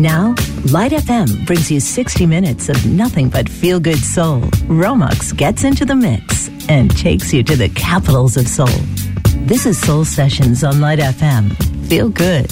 Now, Light FM brings you 60 minutes of nothing but feel good soul. Romex gets into the mix and takes you to the capitals of soul. This is Soul Sessions on Light FM. Feel good.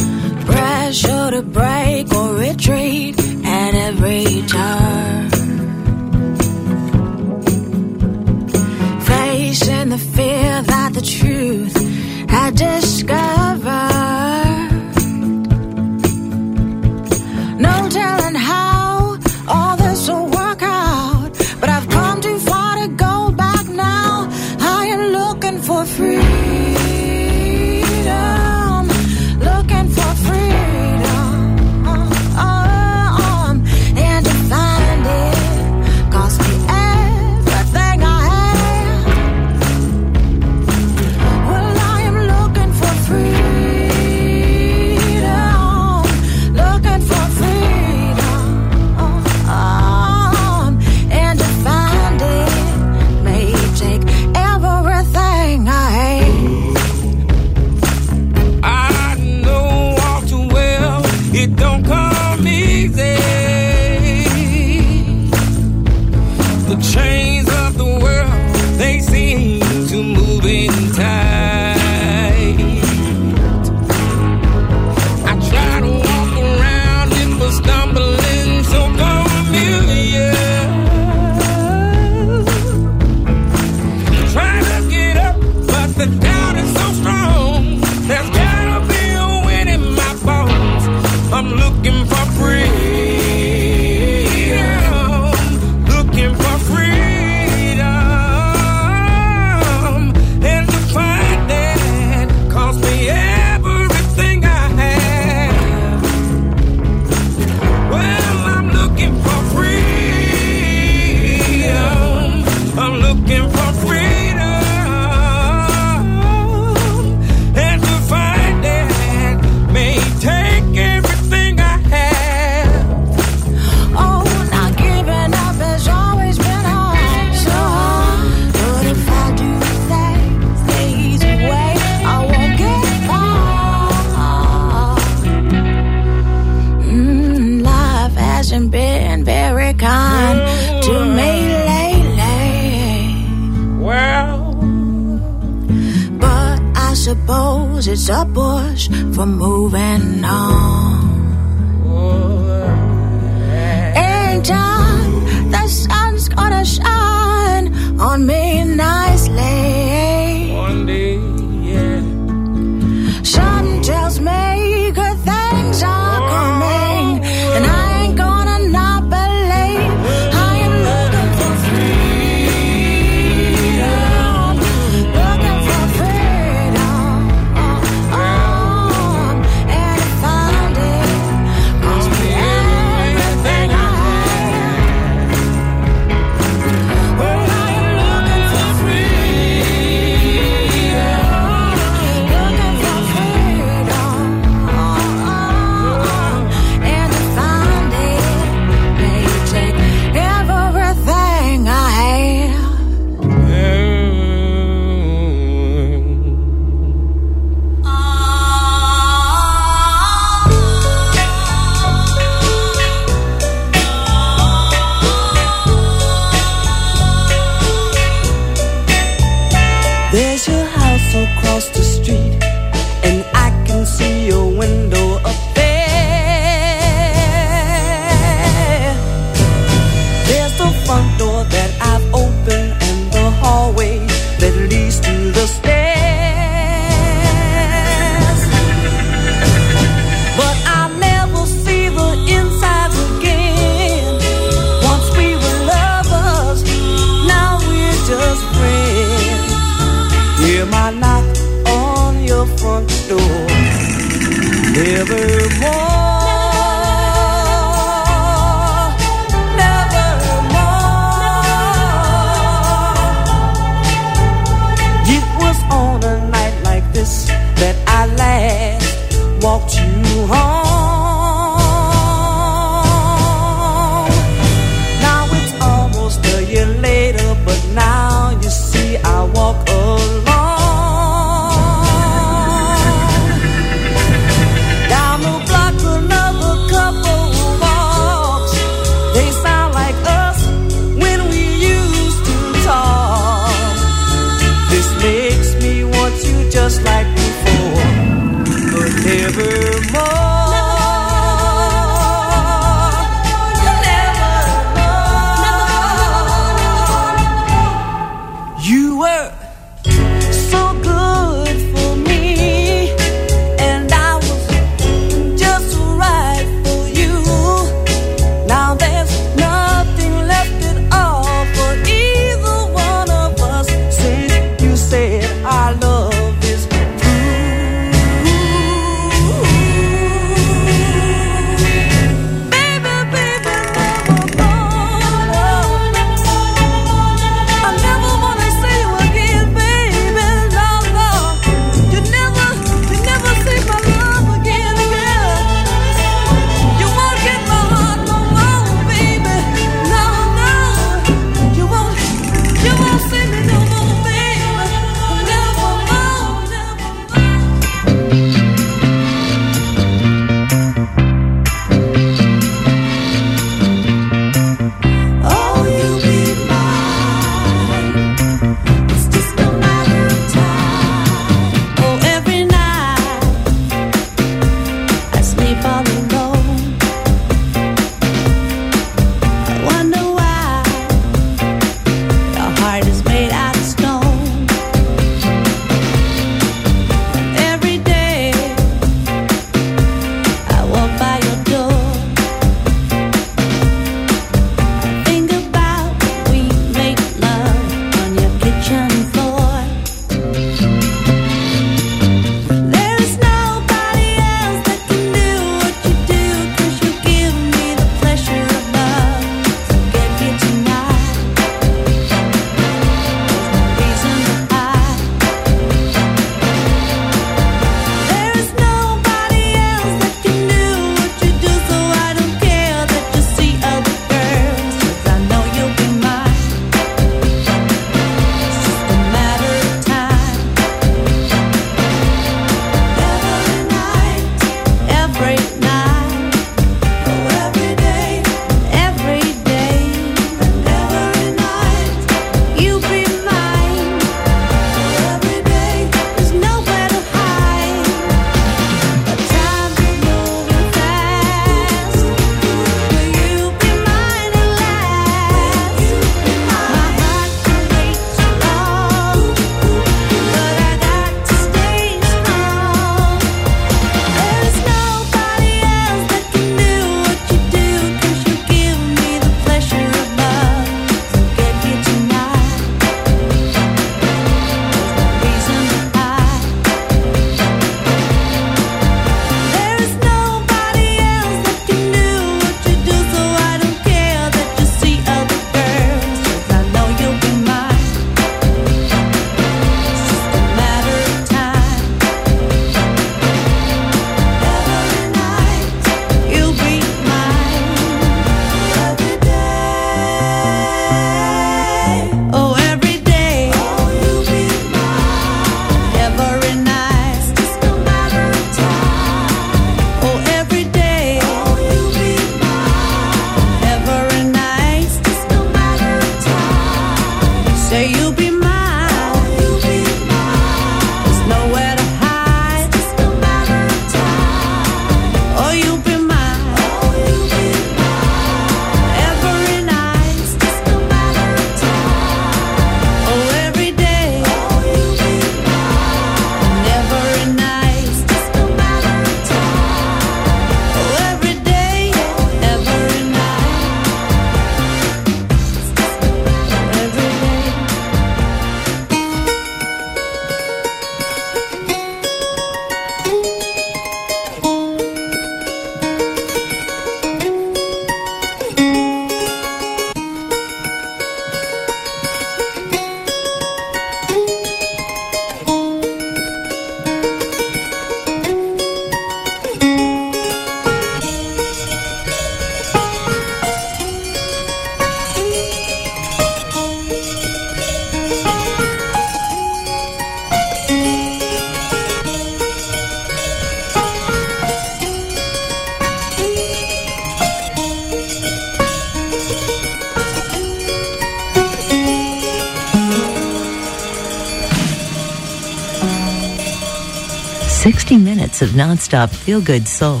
Nonstop feel good soul.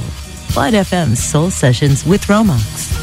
Light FM's Soul Sessions with Romax.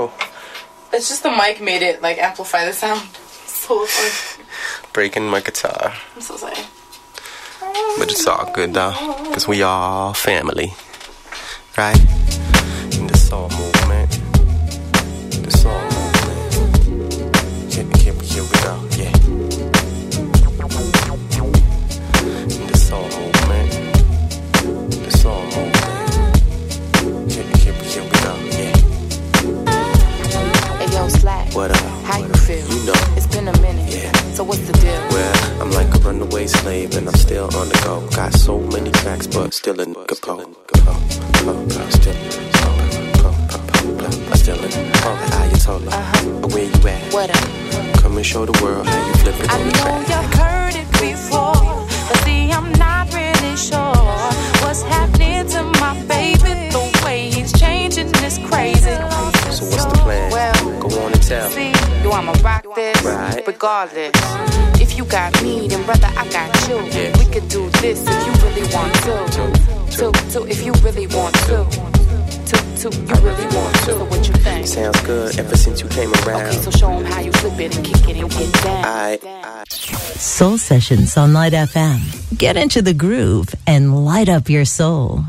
Oh. It's just the mic made it like amplify the sound. so Breaking my guitar. I'm so sorry. But it's all good though, cause we all family, right? sessions on Light FM. Get into the groove and light up your soul.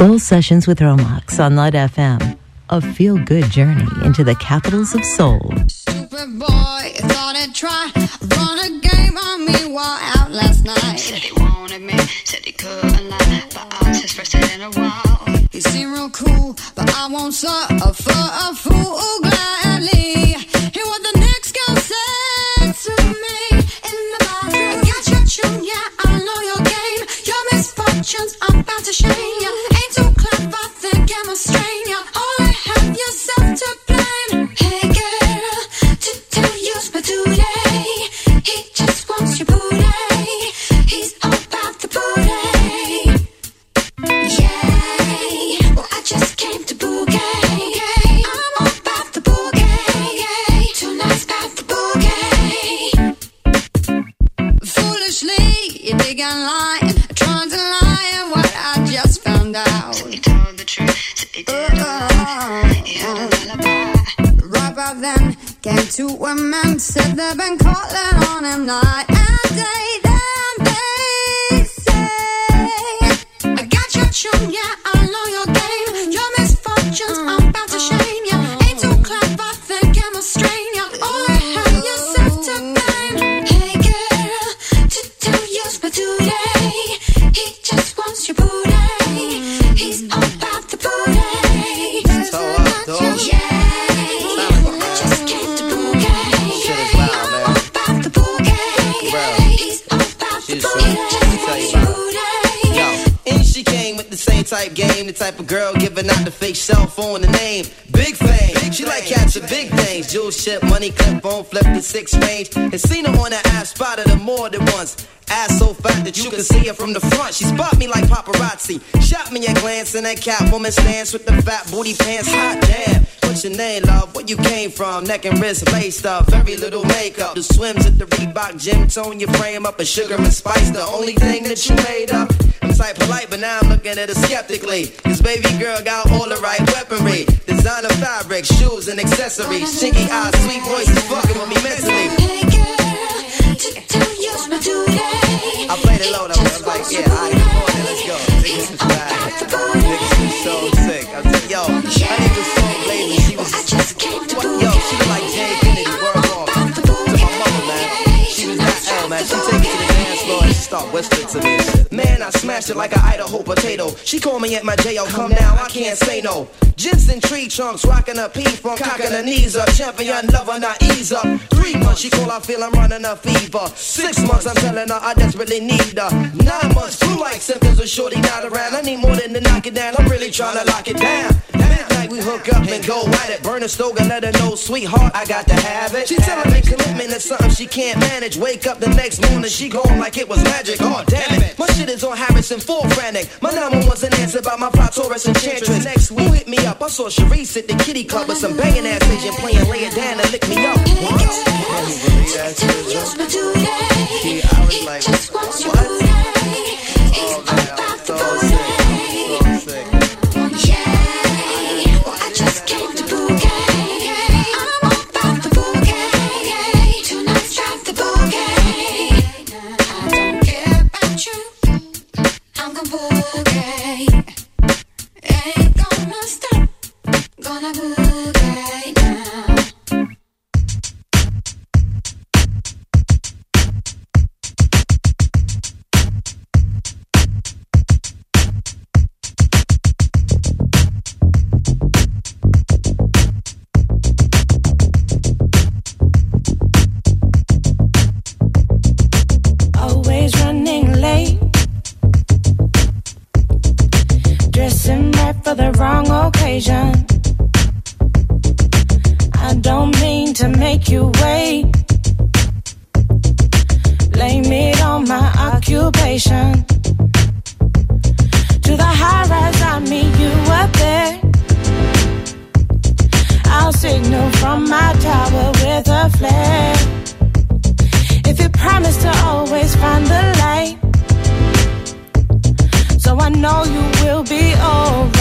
Soul Sessions with Romax on Light FM. A feel good journey into the capitals of soul. To a man, said they've been calling on him night and day. Type game, the type of girl giving out the fake cell phone, the name, big fame. she like catching big things, jewel ship, money clip phone flip the six range. And seen her on the app, spotted her more than once. Ass so fat that you can see her from the front. She spot me like paparazzi. Shot me a glance in that Catwoman stance with the fat booty pants. Hot damn. What's your name, love? Where you came from? Neck and wrist laced up, very little makeup. The swims at the Reebok gym, tone your frame up, a sugar and spice. The only thing that you made up. I'm type polite, but now I'm looking at her skeptically. This baby girl got all the right weaponry. Designer fabric, shoes and accessories. Chinky eyes, sweet voice is fucking with me mentally. I played it low though. I was like, yeah, alright, come on, then, let's go. Niggas was bad. Niggas was so sick. I was like, yo, I nigga was so. She was, I just came to what, yo, she was like Jay Kennedy, word off. To my mother, man. She was L, oh, man. She take it to the dance floor and she start whispering to me shit. Man, I smashed it like an Idaho potato. She called me at my J.O. Come now, I can't say no. Jensen tree trunks, rocking a P from cocking her knees up. Champion lover, not ease up. Three months, she call, I feel I'm running a fever. Six months, I'm telling her I desperately need her. Nine months, flu-like symptoms with shorty not around. I need more than to knock it down, I'm really trying to lock it down. Midnight, we hook up and go at it. Burn a stove and let her know, sweetheart, I got to have it. She telling me commitment is something she can't manage. Wake up the next morning, she gone like it was magic. Oh, damn it. My shit is on Harrison, full frantic. My number wasn't answered by my fly Taurus enchantress. Next week, who hit me up? I saw Sharice at the kitty club with some banging ass agent playing Lay It Down and Lick Me Up. What? You's my duty. Yeah, I was like, Just wants your what? booty. He's all man, I'm about the to make you wait. Blame it on my occupation. To the high rise, I meet you up there. I'll signal from my tower with a flare. If you promise to always find the light, so I know you will be alright,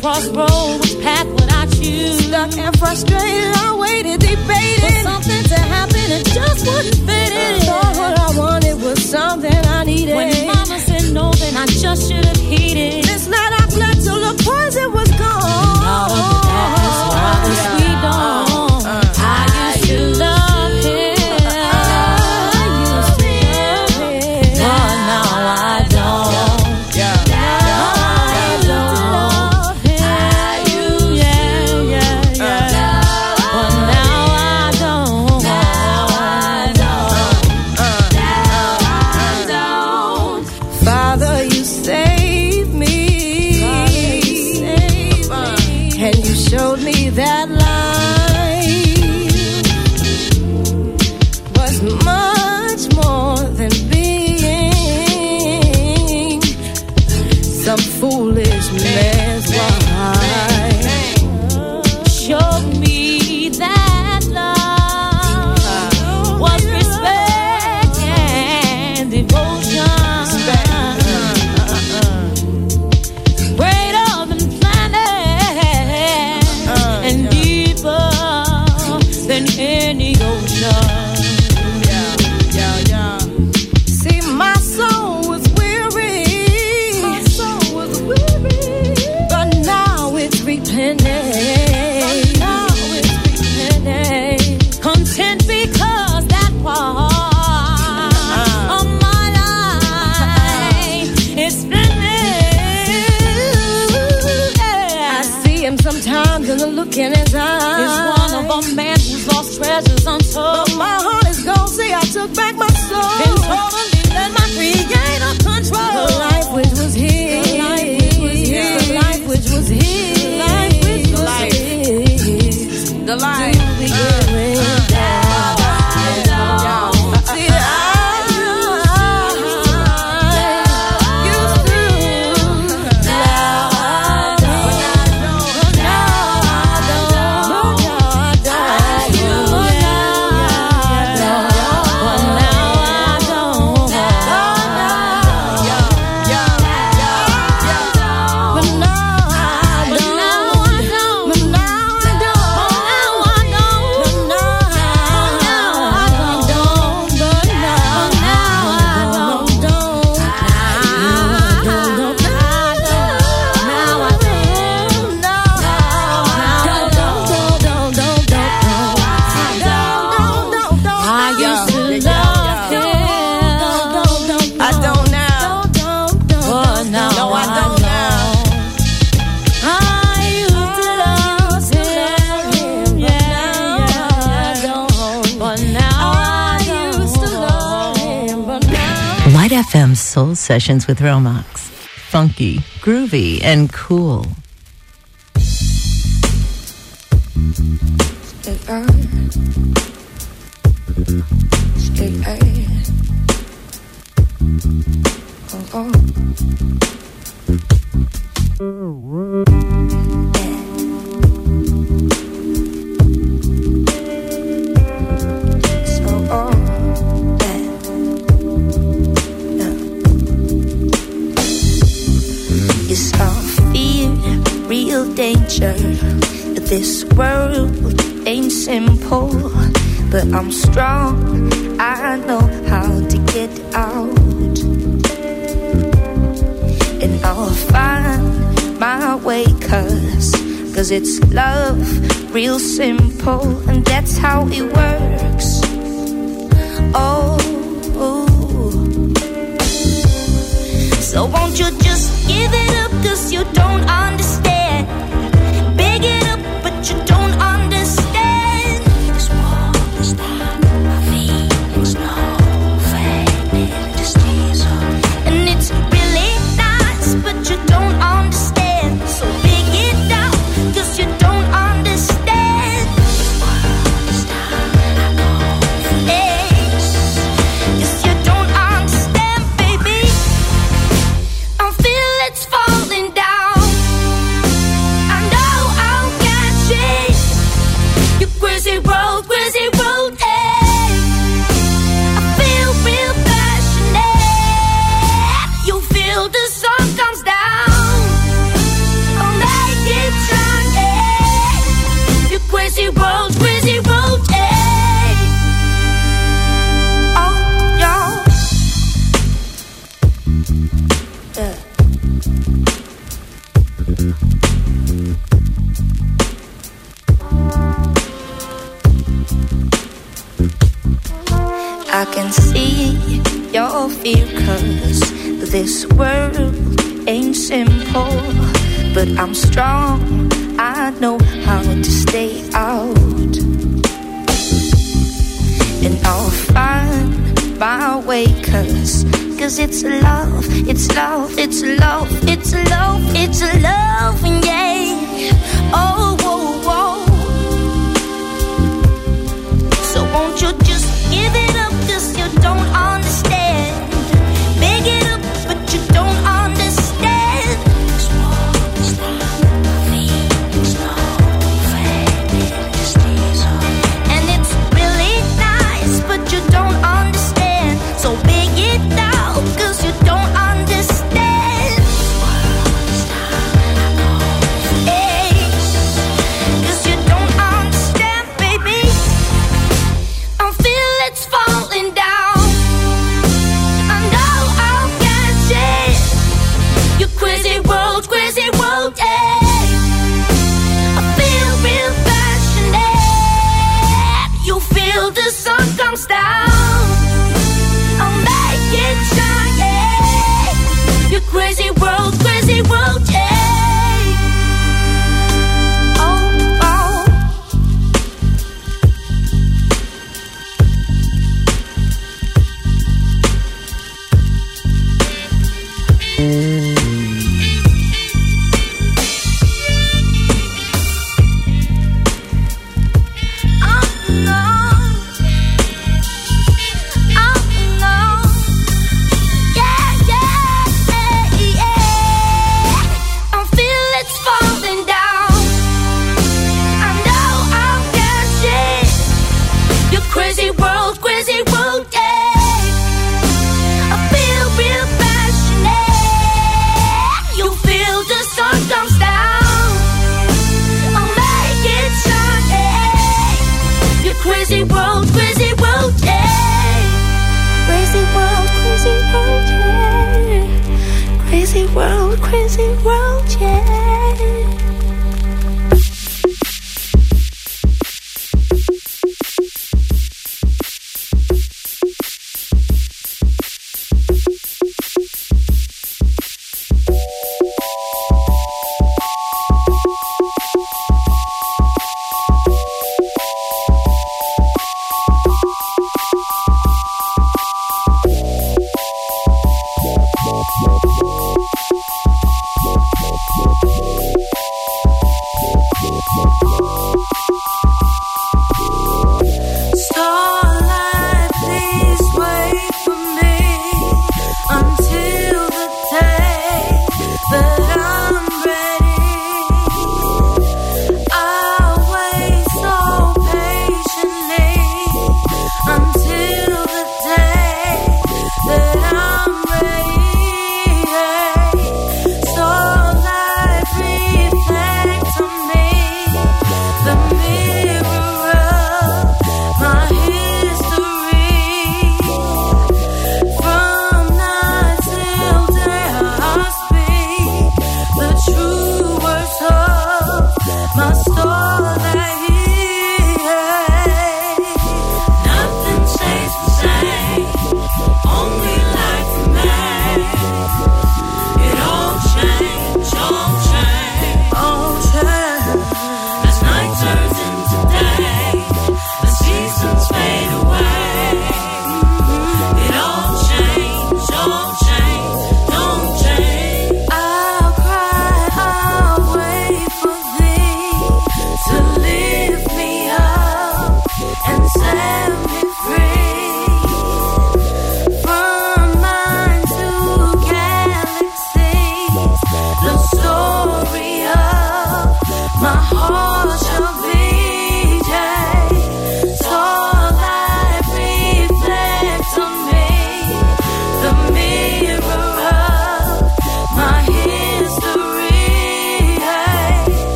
crossroads path would I choose? Stuck and frustrated, I waited, debated. For something to happen, it just wouldn't fit in. Thought what I wanted was something I needed. When mama said no, then I just should have heeded. This night I fled till the poison was gone. took back my soul and totally let my creator control the life which was his. The life which was his. The life which was his. The life. Which was his. The life. sessions with Romax. Funky, groovy, and cool. Stay on. Stay on. Oh, oh. hurt. This world ain't simple, but I'm strong. I know how to get out, and I'll find my way. Cause, cause it's love, real simple, and that's how it works. Oh, so won't you just give it up? Cause you don't understand you don't understand. This world ain't simple, but I'm strong. I know how to stay out, and I'll find my way. Cause, cause it's love, it's love, it's love, it's love, it's love, yeah. Oh.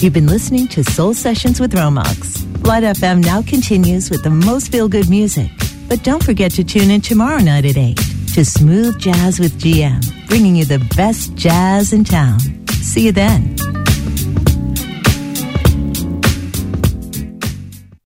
You've been listening to Soul Sessions with Romax. Light FM now continues with the most feel good music. But don't forget to tune in tomorrow night at 8 to Smooth Jazz with GM, bringing you the best jazz in town. See you then.